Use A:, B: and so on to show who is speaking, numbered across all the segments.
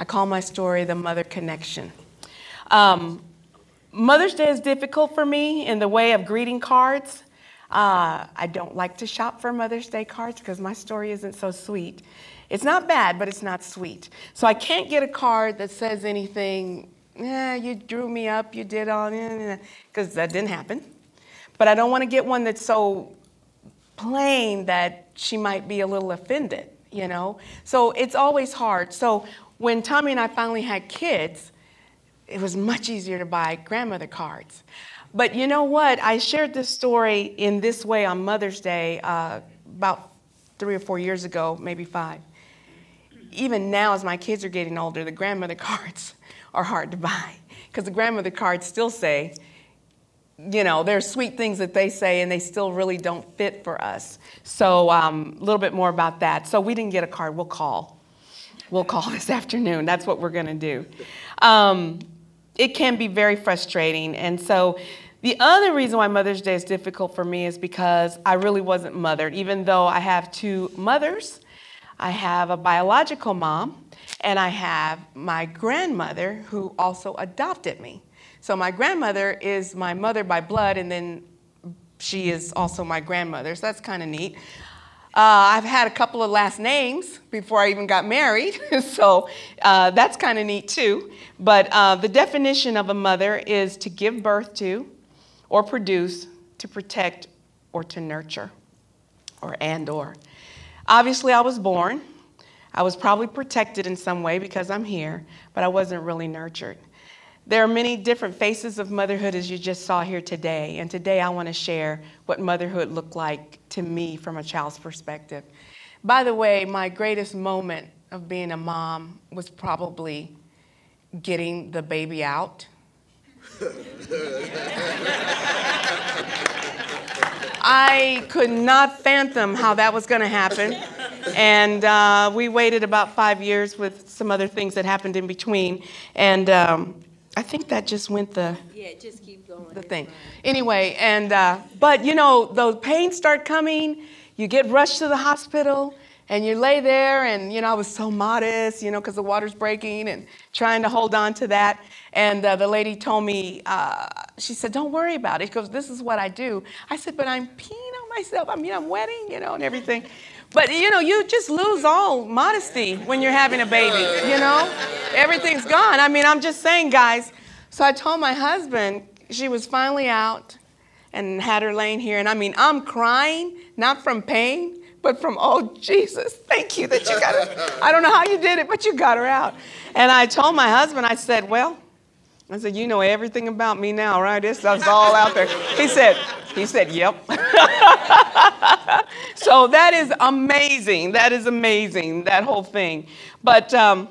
A: I call my story The Mother Connection. Um, Mother's Day is difficult for me in the way of greeting cards. Uh, I don't like to shop for Mother's Day cards because my story isn't so sweet. It's not bad, but it's not sweet. So I can't get a card that says anything, yeah, you drew me up, you did all, because that didn't happen. But I don't want to get one that's so plain that she might be a little offended, you know? So it's always hard. So when Tommy and I finally had kids, it was much easier to buy grandmother cards. But you know what? I shared this story in this way on Mother's Day uh, about three or four years ago, maybe five. Even now, as my kids are getting older, the grandmother cards are hard to buy because the grandmother cards still say, you know, there's sweet things that they say and they still really don't fit for us. So, um, a little bit more about that. So, we didn't get a card, we'll call. We'll call this afternoon. That's what we're going to do. Um, it can be very frustrating. And so, the other reason why Mother's Day is difficult for me is because I really wasn't mothered. Even though I have two mothers, I have a biological mom, and I have my grandmother who also adopted me. So my grandmother is my mother by blood, and then she is also my grandmother. So that's kind of neat. Uh, I've had a couple of last names before I even got married, so uh, that's kind of neat too. But uh, the definition of a mother is to give birth to, or produce, to protect, or to nurture, or and or. Obviously, I was born. I was probably protected in some way because I'm here, but I wasn't really nurtured. There are many different faces of motherhood as you just saw here today. And today I want to share what motherhood looked like to me from a child's perspective. By the way, my greatest moment of being a mom was probably getting the baby out. I could not fathom how that was going to happen. And uh, we waited about five years with some other things that happened in between. And um, I think that just went the
B: yeah, just keep going.
A: The thing. Anyway, and uh, but you know, those pains start coming. You get rushed to the hospital, and you lay there, and you know, I was so modest, you know, because the water's breaking, and trying to hold on to that. And uh, the lady told me, uh, she said, "Don't worry about it," because this is what I do. I said, "But I'm peeing on myself. I mean, I'm wetting, you know, and everything." But you know, you just lose all modesty when you're having a baby, you know? Everything's gone. I mean, I'm just saying, guys. So I told my husband, she was finally out and had her laying here. And I mean, I'm crying, not from pain, but from, oh, Jesus, thank you that you got her. I don't know how you did it, but you got her out. And I told my husband, I said, well, I said, you know everything about me now, right? This stuff's all out there. He said, he said, yep. so that is amazing. That is amazing, that whole thing. But um,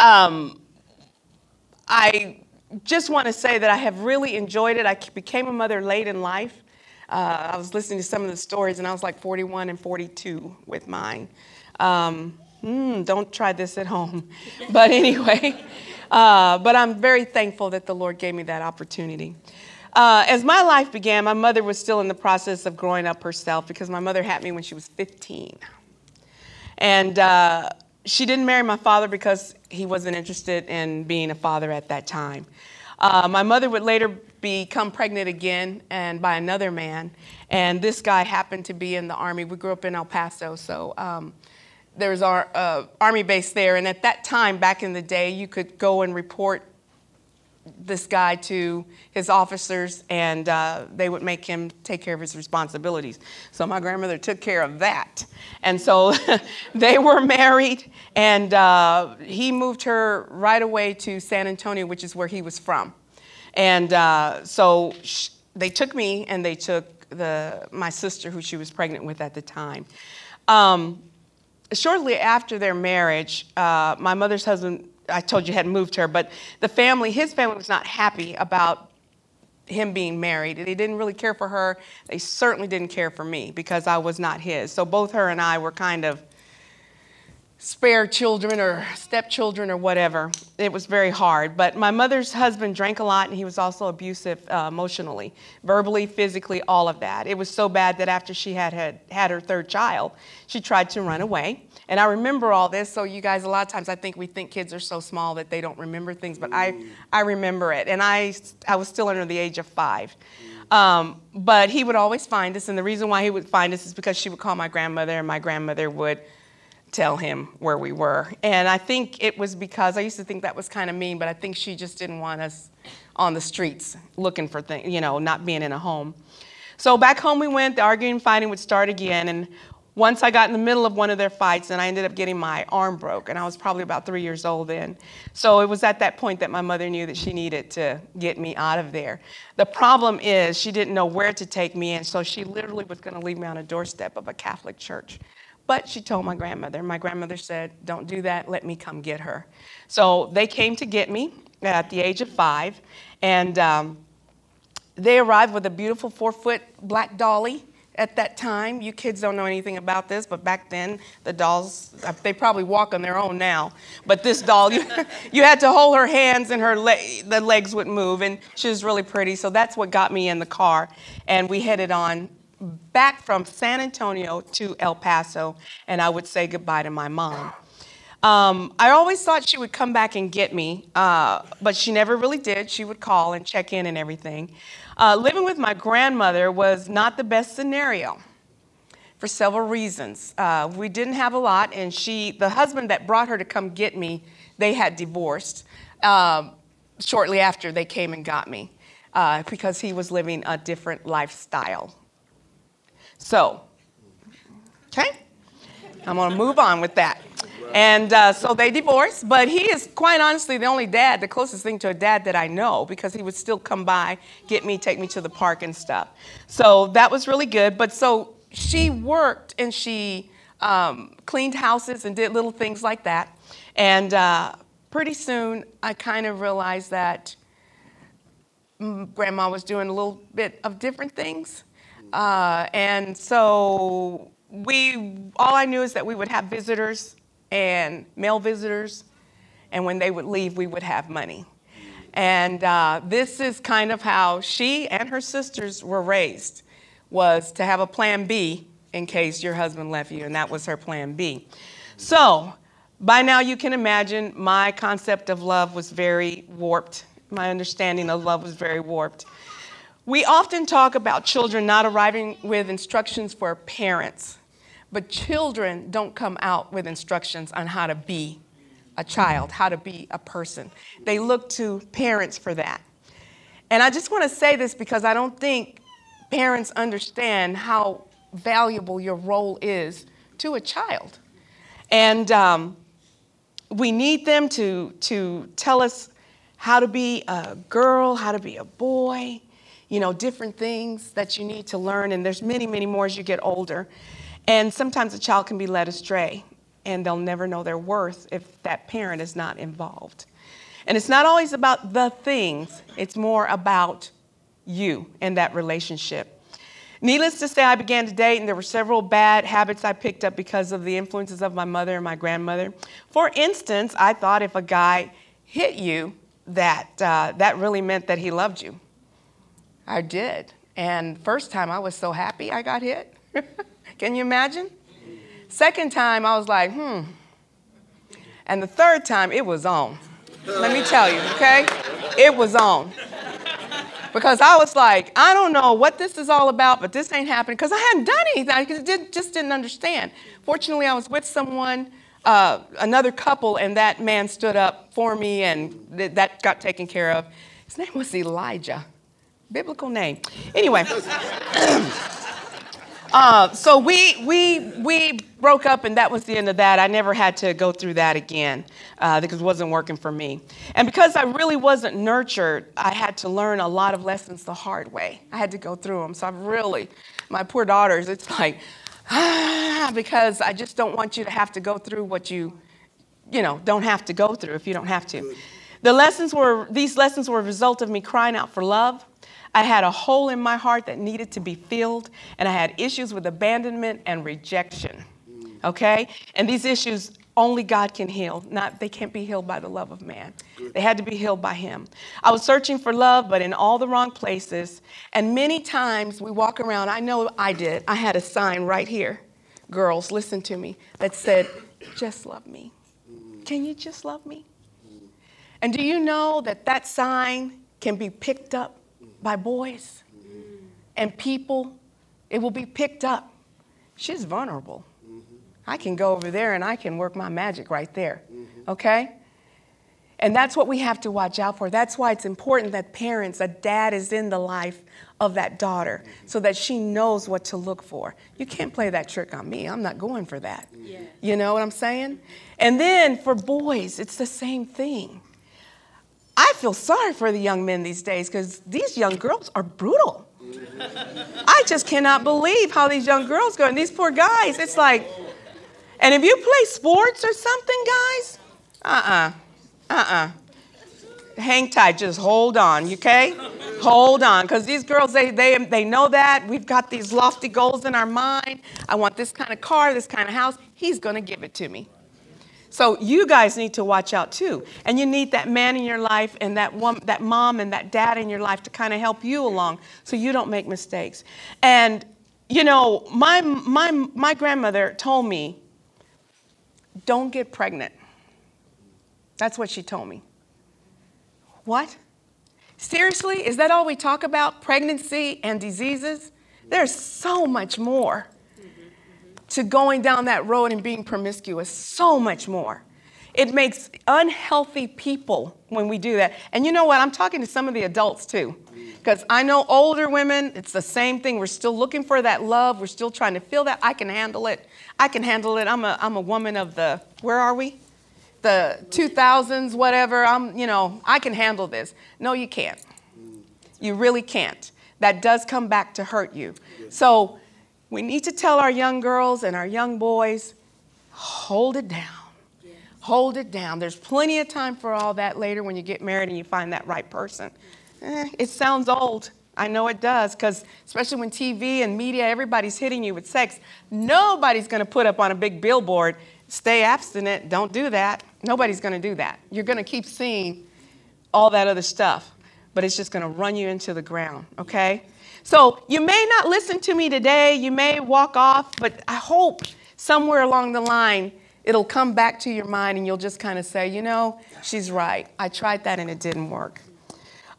A: um, I just want to say that I have really enjoyed it. I became a mother late in life. Uh, I was listening to some of the stories, and I was like 41 and 42 with mine. Um, mm, don't try this at home. But anyway. Uh, but I'm very thankful that the Lord gave me that opportunity. Uh, as my life began, my mother was still in the process of growing up herself because my mother had me when she was 15. And uh, she didn't marry my father because he wasn't interested in being a father at that time. Uh, my mother would later become pregnant again and by another man, and this guy happened to be in the army. We grew up in El Paso, so um, there was our uh, army base there, and at that time, back in the day, you could go and report this guy to his officers, and uh, they would make him take care of his responsibilities. So my grandmother took care of that, and so they were married, and uh, he moved her right away to San Antonio, which is where he was from, and uh, so they took me, and they took the my sister, who she was pregnant with at the time. Um, shortly after their marriage, uh, my mother's husband, I told you, had moved her, but the family, his family was not happy about him being married. They didn't really care for her. They certainly didn't care for me because I was not his. So both her and I were kind of spare children or stepchildren or whatever. It was very hard. But my mother's husband drank a lot and he was also abusive uh, emotionally, verbally, physically, all of that. It was so bad that after she had, had had her third child, she tried to run away. And I remember all this. So you guys, a lot of times I think we think kids are so small that they don't remember things, but I, I remember it. And I, I was still under the age of five. Um, but he would always find us, and the reason why he would find us is because she would call my grandmother, and my grandmother would tell him where we were. And I think it was because I used to think that was kind of mean, but I think she just didn't want us on the streets looking for things, you know, not being in a home. So back home we went, the arguing and fighting would start again. And once I got in the middle of one of their fights, and I ended up getting my arm broke, and I was probably about three years old then. So it was at that point that my mother knew that she needed to get me out of there. The problem is she didn't know where to take me, and so she literally was going to leave me on a doorstep of a Catholic church. But she told my grandmother. My grandmother said, Don't do that, let me come get her. So they came to get me at the age of five, and um, they arrived with a beautiful four foot black dolly at that time. You kids don't know anything about this, but back then, the dolls, uh, they probably walk on their own now. But this doll, you, you had to hold her hands and her le- the legs would move, and she was really pretty. So that's what got me in the car. And we headed on back from San Antonio to El Paso, and I would say goodbye to my mom. Um, I always thought she would come back and get me, uh, but she never really did. She would call and check in and everything. Uh, living with my grandmother was not the best scenario for several reasons. Uh, we didn't have a lot, and she, the husband that brought her to come get me, they had divorced um, shortly after they came and got me uh, because he was living a different lifestyle so, okay, I'm gonna move on with that. And uh, so they divorced, but he is quite honestly the only dad, the closest thing to a dad that I know, because he would still come by, get me, take me to the park and stuff. So that was really good. But so she worked and she um, cleaned houses and did little things like that. And uh, pretty soon I kind of realized that grandma was doing a little bit of different things. Uh, and so we, all I knew is that we would have visitors and male visitors, and when they would leave, we would have money. And uh, this is kind of how she and her sisters were raised, was to have a plan B in case your husband left you, and that was her plan B. So by now you can imagine my concept of love was very warped. My understanding of love was very warped. We often talk about children not arriving with instructions for parents, but children don't come out with instructions on how to be a child, how to be a person. They look to parents for that. And I just want to say this because I don't think parents understand how valuable your role is to a child. And um, we need them to, to tell us how to be a girl, how to be a boy, you know, different things that you need to learn, and there's many, many more as you get older. And sometimes a child can be led astray, and they'll never know their worth if that parent is not involved. And it's not always about the things, it's more about you and that relationship. Needless to say, I began to date, and there were several bad habits I picked up because of the influences of my mother and my grandmother. For instance, I thought if a guy hit you, that uh, that really meant that he loved you. I did. And first time I was so happy I got hit. Can you imagine? Second time I was like, hmm. And the third time it was on. Let me tell you, okay? It was on. Because I was like, I don't know what this is all about, but this ain't happening because I hadn't done anything. I did, just didn't understand. Fortunately, I was with someone, uh, another couple, and that man stood up for me, and th- that got taken care of. His name was Elijah biblical name. Anyway. uh, so we, we, we broke up, and that was the end of that. I never had to go through that again uh, because it wasn't working for me. And because I really wasn't nurtured, I had to learn a lot of lessons the hard way. I had to go through them. So I've really, my poor daughters, it's like, ah, because I just don't want you to have to go through what you, you know, don't have to go through if you don't have to. The lessons were, these lessons were a result of me crying out for love I had a hole in my heart that needed to be filled, and I had issues with abandonment and rejection. Mm. Okay? And these issues only God can heal. Not they can't be healed by the love of man. They had to be healed by him. I was searching for love, but in all the wrong places. And many times we walk around, I know I did. I had a sign right here. Girls, listen to me, that said, just love me. Mm. Can you just love me? And do you know that that sign can be picked up by boys and people? It will be picked up. She's vulnerable. I can go over there and I can work my magic right there. Mm-hmm. Okay? And that's what we have to watch out for. That's why it's important that parents, a dad is in the life of that daughter mm-hmm. so that she knows what to look for. You can't play that trick on me. I'm not going for that. Yeah. You know what I'm saying? And then for boys, it's the same thing. I feel sorry for the young men these days because these young girls are brutal. I just cannot believe how these young girls go. And these poor guys, it's like, and if you play sports or something, guys, uh uh-uh, uh, Hang tight, just hold on, okay? hold on, because these girls, they, they, they know that. We've got these lofty goals in our mind. I want this kind of car, this kind of house. He's going to give it to me. So you guys need to watch out too. And you need that man in your life and that, one, that mom and that dad in your life to kind of help you along so you don't make mistakes. And, you know, my, my, my grandmother told me don't get pregnant. That's what she told me. What? Seriously? Is that all we talk about? Pregnancy and diseases? There's so much more to going down that road and being promiscuous. So much more. It makes unhealthy people when we do that. And you know what? I'm talking to some of the adults too. Because I know older women, it's the same thing. We're still looking for that love. We're still trying to feel that. I can handle it. I can handle it. I'm a, I'm a woman of the, where are we? The 2000s, whatever. I'm, you know, I can handle this. No, you can't. You really can't. That does come back to hurt you. So we need to tell our young girls and our young boys hold it down. Hold it down. There's plenty of time for all that later when you get married and you find that right person. Eh, it sounds old. I know it does, because especially when TV and media, everybody's hitting you with sex. Nobody's going to put up on a big billboard, stay abstinent, don't do that. Nobody's going to do that. You're going to keep seeing all that other stuff, but it's just going to run you into the ground, okay? So you may not listen to me today, you may walk off, but I hope somewhere along the line it'll come back to your mind and you'll just kind of say, you know, she's right. I tried that and it didn't work.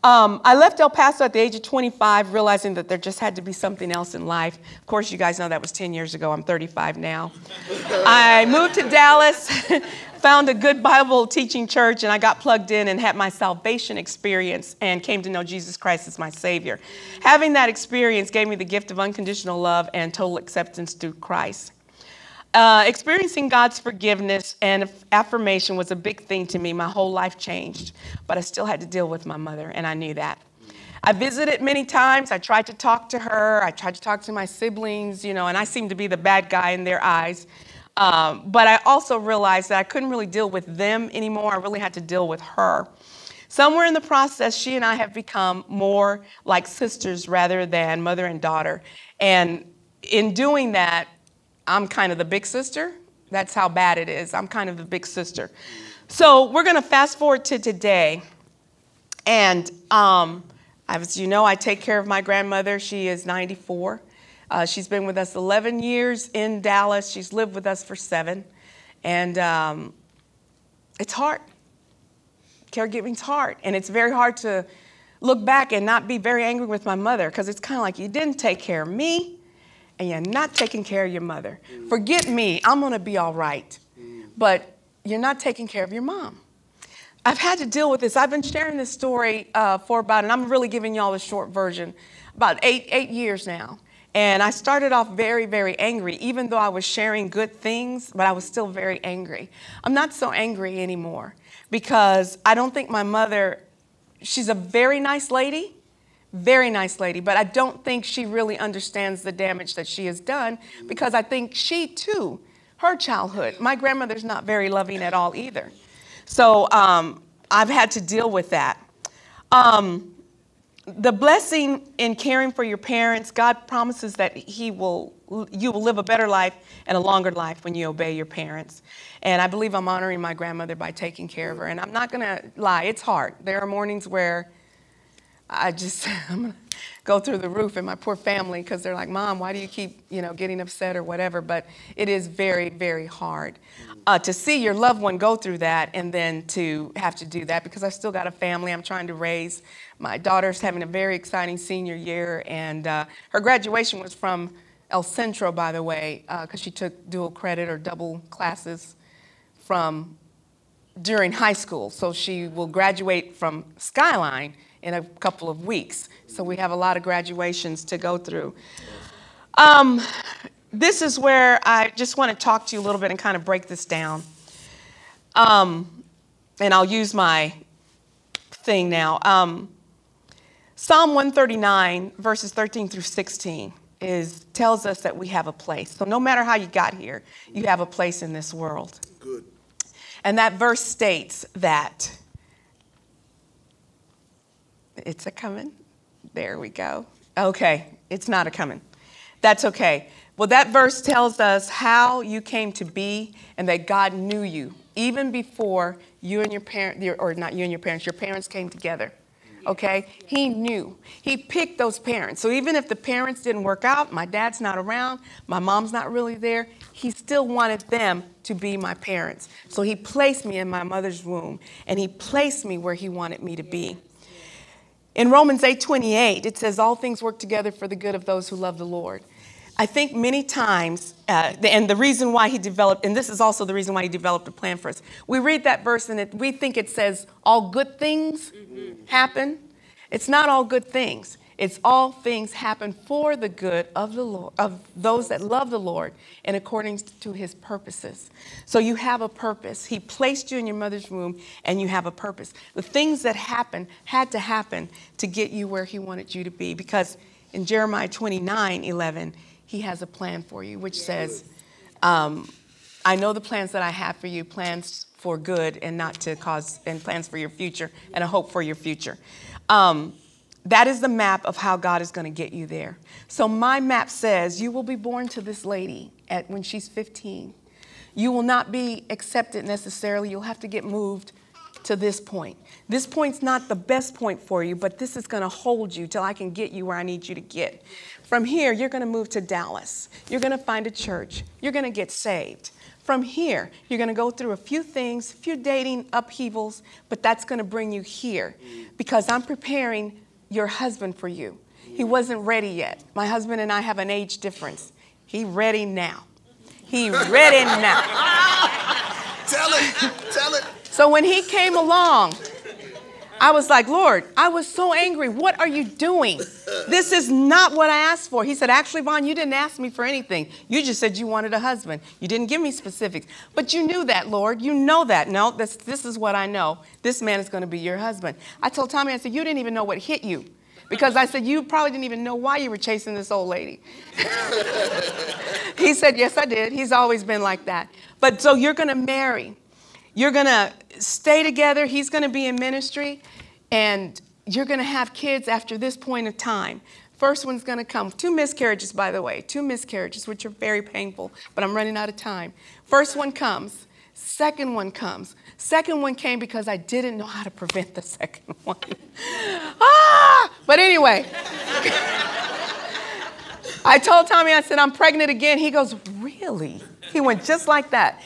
A: Um, I left El Paso at the age of 25, realizing that there just had to be something else in life. Of course, you guys know that was 10 years ago. I'm 35 now. I moved to Dallas, found a good Bible teaching church, and I got plugged in and had my salvation experience and came to know Jesus Christ as my Savior. Having that experience gave me the gift of unconditional love and total acceptance through Christ. Uh, experiencing God's forgiveness and affirmation was a big thing to me. My whole life changed, but I still had to deal with my mother, and I knew that. I visited many times. I tried to talk to her. I tried to talk to my siblings, you know, and I seemed to be the bad guy in their eyes. Um, but I also realized that I couldn't really deal with them anymore. I really had to deal with her. Somewhere in the process, she and I have become more like sisters rather than mother and daughter. And in doing that, I'm kind of the big sister. That's how bad it is. I'm kind of the big sister. So we're going to fast forward to today. And um, as you know, I take care of my grandmother. She is 94. Uh, she's been with us 11 years in Dallas. She's lived with us for seven. And um, it's hard. Caregiving's hard. And it's very hard to look back and not be very angry with my mother because it's kind of like you didn't take care of me and you're not taking care of your mother. Forget me, I'm gonna be all right. But you're not taking care of your mom. I've had to deal with this. I've been sharing this story uh, for about, and I'm really giving y'all the short version, about eight, eight years now. And I started off very, very angry, even though I was sharing good things, but I was still very angry. I'm not so angry anymore because I don't think my mother, she's a very nice lady, very nice lady, but I don't think she really understands the damage that she has done because I think she too, her childhood, my grandmother's not very loving at all either. So um, I've had to deal with that. Um, the blessing in caring for your parents, God promises that He will, you will live a better life and a longer life when you obey your parents. And I believe I'm honoring my grandmother by taking care of her. And I'm not going to lie, it's hard. There are mornings where I just, I'm going to go through the roof and my poor family because they're like, Mom, why do you keep, you know, getting upset or whatever? But it is very, very hard uh, to see your loved one go through that and then to have to do that because I've still got a family I'm trying to raise. My daughter's having a very exciting senior year, and uh, her graduation was from El Centro, by the way, because uh, she took dual credit or double classes from during high school. So she will graduate from Skyline in a couple of weeks. So we have a lot of graduations to go through. Um, this is where I just want to talk to you a little bit and kind of break this down. Um, and I'll use my thing now. Um, Psalm 139, verses 13 through 16, is tells us that we have a place. So no matter how you got here, you have a place in this world. Good. And that verse states that it's a coming. There we go. Okay, it's not a coming. That's okay. Well, that verse tells us how you came to be and that God knew you even before you and your parents, or not you and your parents, your parents came together. Okay? He knew. He picked those parents. So even if the parents didn't work out, my dad's not around, my mom's not really there, he still wanted them to be my parents. So he placed me in my mother's womb and he placed me where he wanted me to be. In Romans 8:28, it says all things work together for the good of those who love the Lord. I think many times, uh, and the reason why he developed, and this is also the reason why he developed a plan for us. We read that verse and it, we think it says all good things mm-hmm. happen. It's not all good things. It's all things happen for the good of the Lord, of those that love the Lord and according to his purposes. So you have a purpose. He placed you in your mother's womb and you have a purpose. The things that happen had to happen to get you where he wanted you to be because in Jeremiah 29 11, he has a plan for you, which says, um, I know the plans that I have for you, plans for good and not to cause, and plans for your future and a hope for your future. Um, that is the map of how God is going to get you there. So my map says you will be born to this lady at when she's 15. You will not be accepted necessarily. You'll have to get moved to this point. This point's not the best point for you, but this is going to hold you till I can get you where I need you to get. From here, you're going to move to Dallas. You're going to find a church. You're going to get saved. From here, you're going to go through a few things, a few dating upheavals, but that's going to bring you here because I'm preparing your husband for you. He wasn't ready yet. My husband and I have an age difference. He ready now. He ready now.
B: tell it. Tell it.
A: So when he came along, I was like, Lord, I was so angry. What are you doing? This is not what I asked for. He said, Actually, Vaughn, you didn't ask me for anything. You just said you wanted a husband. You didn't give me specifics. But you knew that, Lord. You know that. No, this, this is what I know. This man is going to be your husband. I told Tommy, I said, You didn't even know what hit you. Because I said, You probably didn't even know why you were chasing this old lady. he said, Yes, I did. He's always been like that. But so you're going to marry. You're going to stay together. He's going to be in ministry. And you're going to have kids after this point of time. First one's going to come. Two miscarriages, by the way. Two miscarriages, which are very painful, but I'm running out of time. First one comes. Second one comes. Second one came because I didn't know how to prevent the second one. ah! But anyway, I told Tommy, I said, I'm pregnant again. He goes, Really? He went just like that.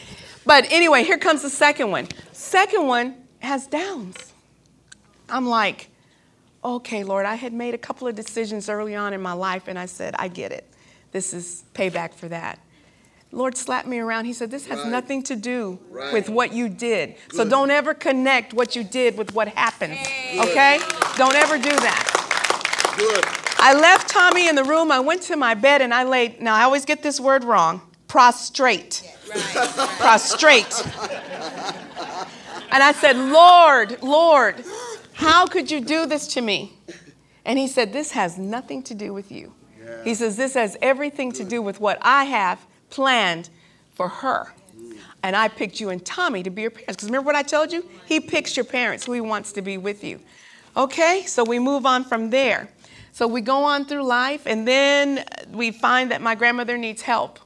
A: But anyway, here comes the second one. Second one has downs. I'm like, okay, Lord, I had made a couple of decisions early on in my life, and I said, I get it. This is payback for that. Lord slapped me around. He said, This has right. nothing to do right. with what you did. Good. So don't ever connect what you did with what happens. Okay? Don't ever do that. Good. I left Tommy in the room. I went to my bed and I laid, now I always get this word wrong prostrate. Prostrate. And I said, Lord, Lord, how could you do this to me? And he said, This has nothing to do with you. Yeah. He says, This has everything to do with what I have planned for her. And I picked you and Tommy to be your parents. Because remember what I told you? He picks your parents who he wants to be with you. Okay, so we move on from there. So we go on through life, and then we find that my grandmother needs help.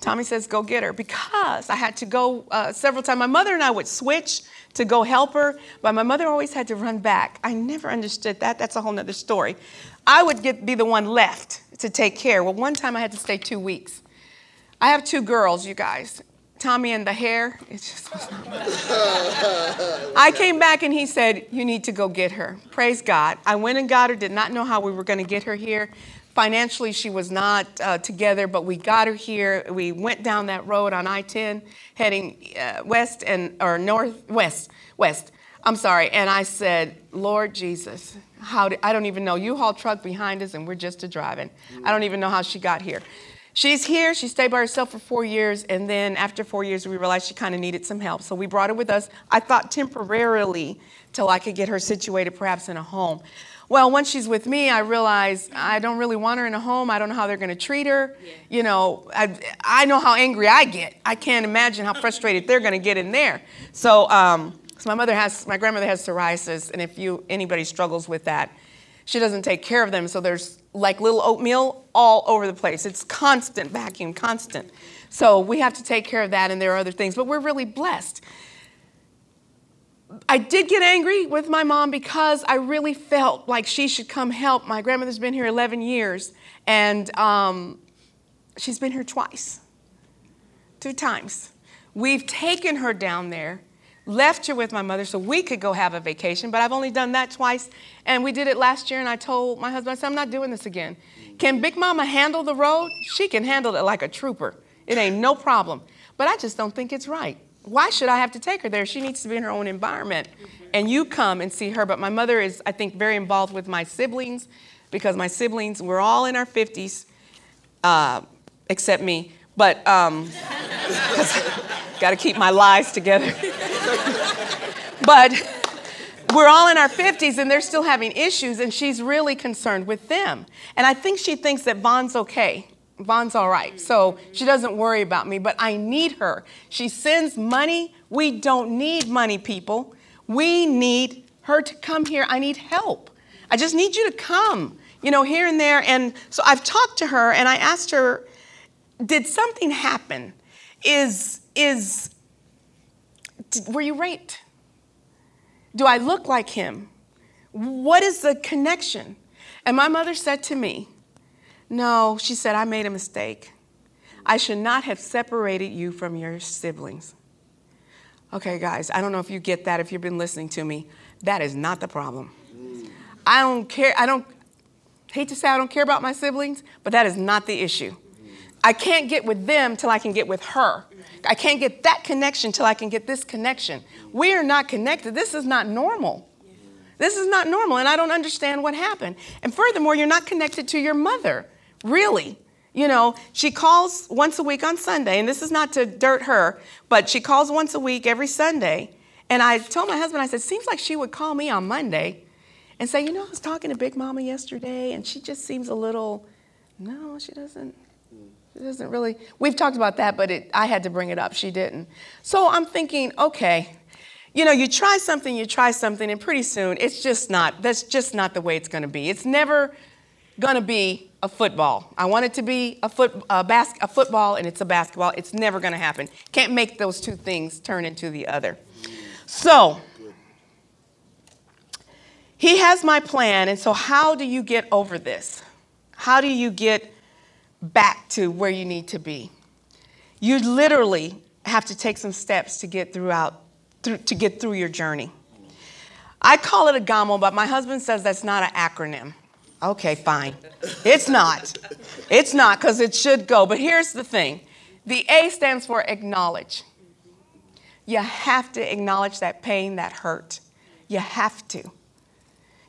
A: Tommy says, Go get her. Because I had to go uh, several times. My mother and I would switch to go help her, but my mother always had to run back. I never understood that. That's a whole nother story. I would get, be the one left to take care. Well, one time I had to stay two weeks. I have two girls, you guys. Tommy and the hair, it just was not I came back and he said, You need to go get her. Praise God. I went and got her, did not know how we were going to get her here. Financially, she was not uh, together, but we got her here. We went down that road on I 10, heading uh, west and, or northwest, west. west. I'm sorry. And I said, Lord Jesus, how I don't even know. U Haul truck behind us, and we're just a driving. I don't even know how she got here. She's here. She stayed by herself for four years, and then after four years, we realized she kind of needed some help. So we brought her with us. I thought temporarily till I could get her situated, perhaps in a home. Well, once she's with me, I realize I don't really want her in a home. I don't know how they're going to treat her. Yeah. You know, I, I know how angry I get. I can't imagine how frustrated they're going to get in there. So, um, so my mother has, my grandmother has psoriasis, and if you anybody struggles with that, she doesn't take care of them. So there's like little oatmeal all over the place. It's constant vacuum, constant. So we have to take care of that, and there are other things, but we're really blessed. I did get angry with my mom because I really felt like she should come help. My grandmother's been here 11 years, and um, she's been here twice, two times. We've taken her down there left her with my mother so we could go have a vacation, but I've only done that twice. And we did it last year, and I told my husband, I said, I'm not doing this again. Can Big Mama handle the road? She can handle it like a trooper. It ain't no problem. But I just don't think it's right. Why should I have to take her there? She needs to be in her own environment. And you come and see her. But my mother is, I think, very involved with my siblings because my siblings, we're all in our 50s, uh, except me. But um, got to keep my lies together. but we're all in our 50s and they're still having issues, and she's really concerned with them. And I think she thinks that Vaughn's okay. Vaughn's all right. So she doesn't worry about me, but I need her. She sends money. We don't need money, people. We need her to come here. I need help. I just need you to come, you know, here and there. And so I've talked to her and I asked her, did something happen? Is, is were you raped? Do I look like him? What is the connection? And my mother said to me, No, she said, I made a mistake. I should not have separated you from your siblings. Okay, guys, I don't know if you get that if you've been listening to me. That is not the problem. Mm. I don't care. I don't hate to say I don't care about my siblings, but that is not the issue. I can't get with them till I can get with her. I can't get that connection till I can get this connection. We are not connected. This is not normal. This is not normal, and I don't understand what happened. And furthermore, you're not connected to your mother, really. You know, she calls once a week on Sunday, and this is not to dirt her, but she calls once a week every Sunday. And I told my husband, I said, seems like she would call me on Monday and say, you know, I was talking to Big Mama yesterday, and she just seems a little, no, she doesn't, it doesn't really, we've talked about that, but it, I had to bring it up. She didn't. So I'm thinking, okay, you know, you try something, you try something, and pretty soon it's just not, that's just not the way it's going to be. It's never going to be a football. I want it to be a, foot, a, bas- a football, and it's a basketball. It's never going to happen. Can't make those two things turn into the other. So, he has my plan, and so how do you get over this? How do you get back to where you need to be. You literally have to take some steps to get throughout through, to get through your journey. I call it a GAMO, but my husband says that's not an acronym. Okay, fine. It's not. It's not because it should go. But here's the thing the A stands for acknowledge. You have to acknowledge that pain, that hurt. You have to.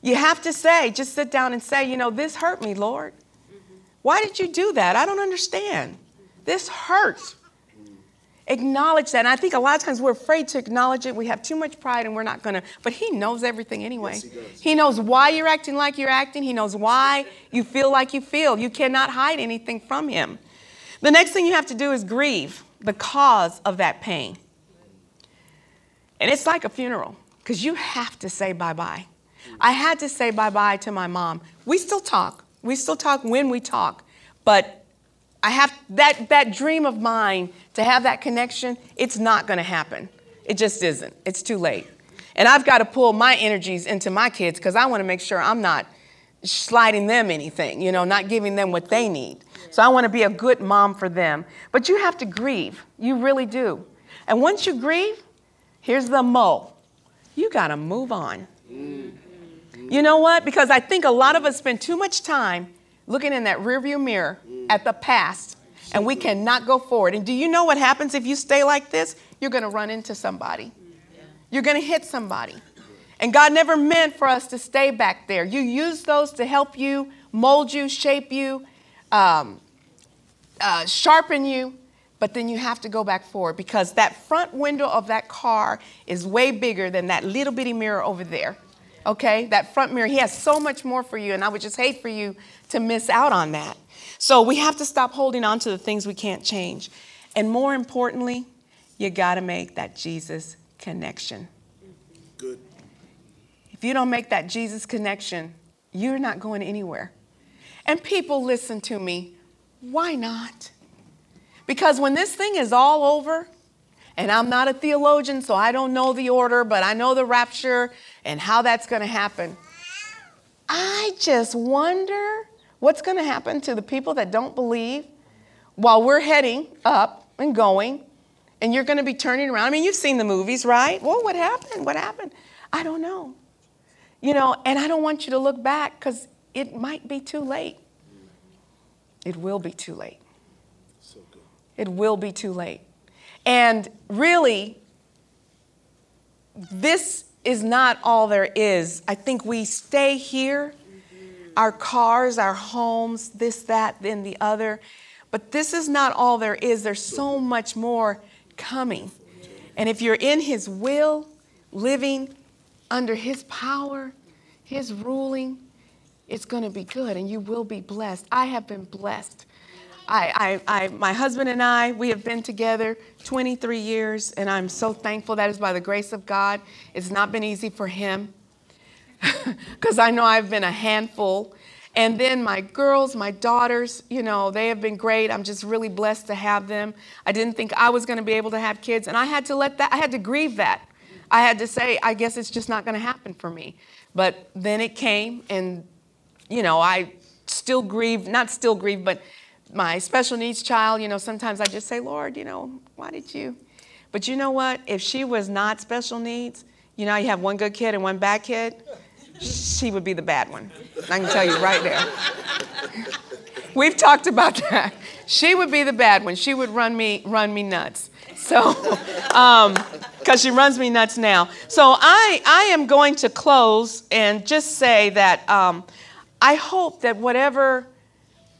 A: You have to say, just sit down and say, you know, this hurt me, Lord. Why did you do that? I don't understand. This hurts. Acknowledge that. And I think a lot of times we're afraid to acknowledge it. We have too much pride and we're not going to. But He knows everything anyway. Yes, he, he, knows why you're acting like you're acting. He knows why you feel like you feel. You cannot hide anything from Him. The next thing you have to do is grieve the cause of that pain. And it's like a funeral because you have to say bye bye. I had to say bye bye to my mom. We still talk. We still talk when we talk. But I have that, that dream of mine to have that connection, it's not going to happen. It just isn't. It's too late. And I've got to pull my energies into my kids because I want to make sure I'm not sliding them anything, you know, not giving them what they need. So I want to be a good mom for them. But you have to grieve. You really do. And once you grieve, here's the mo. You got to move on. You know what? Because I think a lot of us spend too much time looking in that rearview mirror at the past and we cannot go forward. And do you know what happens if you stay like this? You're going to run into somebody. You're going to hit somebody. And God never meant for us to stay back there. You use those to help you, mold you, shape you, um, uh, sharpen you, but then you have to go back forward because that front window of that car is way bigger than that little bitty mirror over there. Okay? That front mirror, He has so much more for you, and I would just hate for you to miss out on that. So we have to stop holding on to the things we can't change. And more importantly, you got to make that Jesus connection.
B: Good.
A: If you don't make that Jesus connection, you're not going anywhere. And people listen to me. Why not? Because when this thing is all over, and I'm not a theologian, so I don't know the order, but I know the rapture and how that's going to happen. I just wonder what's going to happen to the people that don't believe while we're heading up and going, and you're going to be turning around. I mean, you've seen the movies, right? Well, what happened? What happened? I don't know. You know, and I don't want you to look back because it might be too late. It will be too late.
B: So good.
A: It will be too late. And really, this is not all there is. I think we stay here, our cars, our homes, this, that, then the other. But this is not all there is. There's so much more coming. And if you're in His will, living under His power, His ruling, it's going to be good and you will be blessed. I have been blessed. I, I, I, my husband and I, we have been together 23 years, and I'm so thankful that is by the grace of God. It's not been easy for him because I know I've been a handful. And then my girls, my daughters, you know, they have been great. I'm just really blessed to have them. I didn't think I was going to be able to have kids, and I had to let that, I had to grieve that. I had to say, I guess it's just not going to happen for me. But then it came, and, you know, I still grieve, not still grieve, but my special needs child, you know, sometimes I just say, Lord, you know, why did you? But you know what? If she was not special needs, you know, you have one good kid and one bad kid, she would be the bad one. I can tell you right there. We've talked about that. She would be the bad one. She would run me run me nuts. So, because um, she runs me nuts now. So I I am going to close and just say that um, I hope that whatever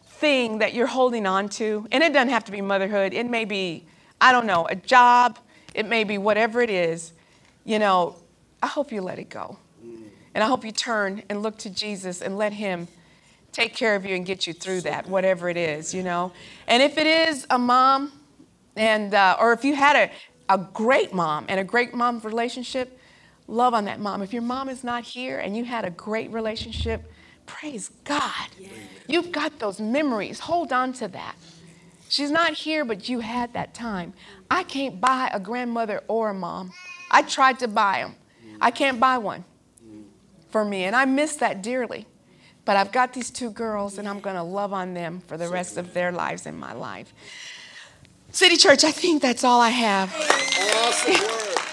A: thing that you're holding on to, and it doesn't have to be motherhood, it may be, I don't know, a job, it may be whatever it is, you know, I hope you let it go. And I hope you turn and look to Jesus and let Him take care of you and get you through that, whatever it is, you know. And if it is a mom, and uh, or if you had a, a great mom and a great mom relationship, love on that mom. If your mom is not here and you had a great relationship, Praise God. You've got those memories. Hold on to that. She's not here, but you had that time. I can't buy a grandmother or a mom. I tried to buy them. I can't buy one for me, and I miss that dearly. But I've got these two girls, and I'm going to love on them for the rest of their lives and my life. City Church, I think that's all I have.
B: Awesome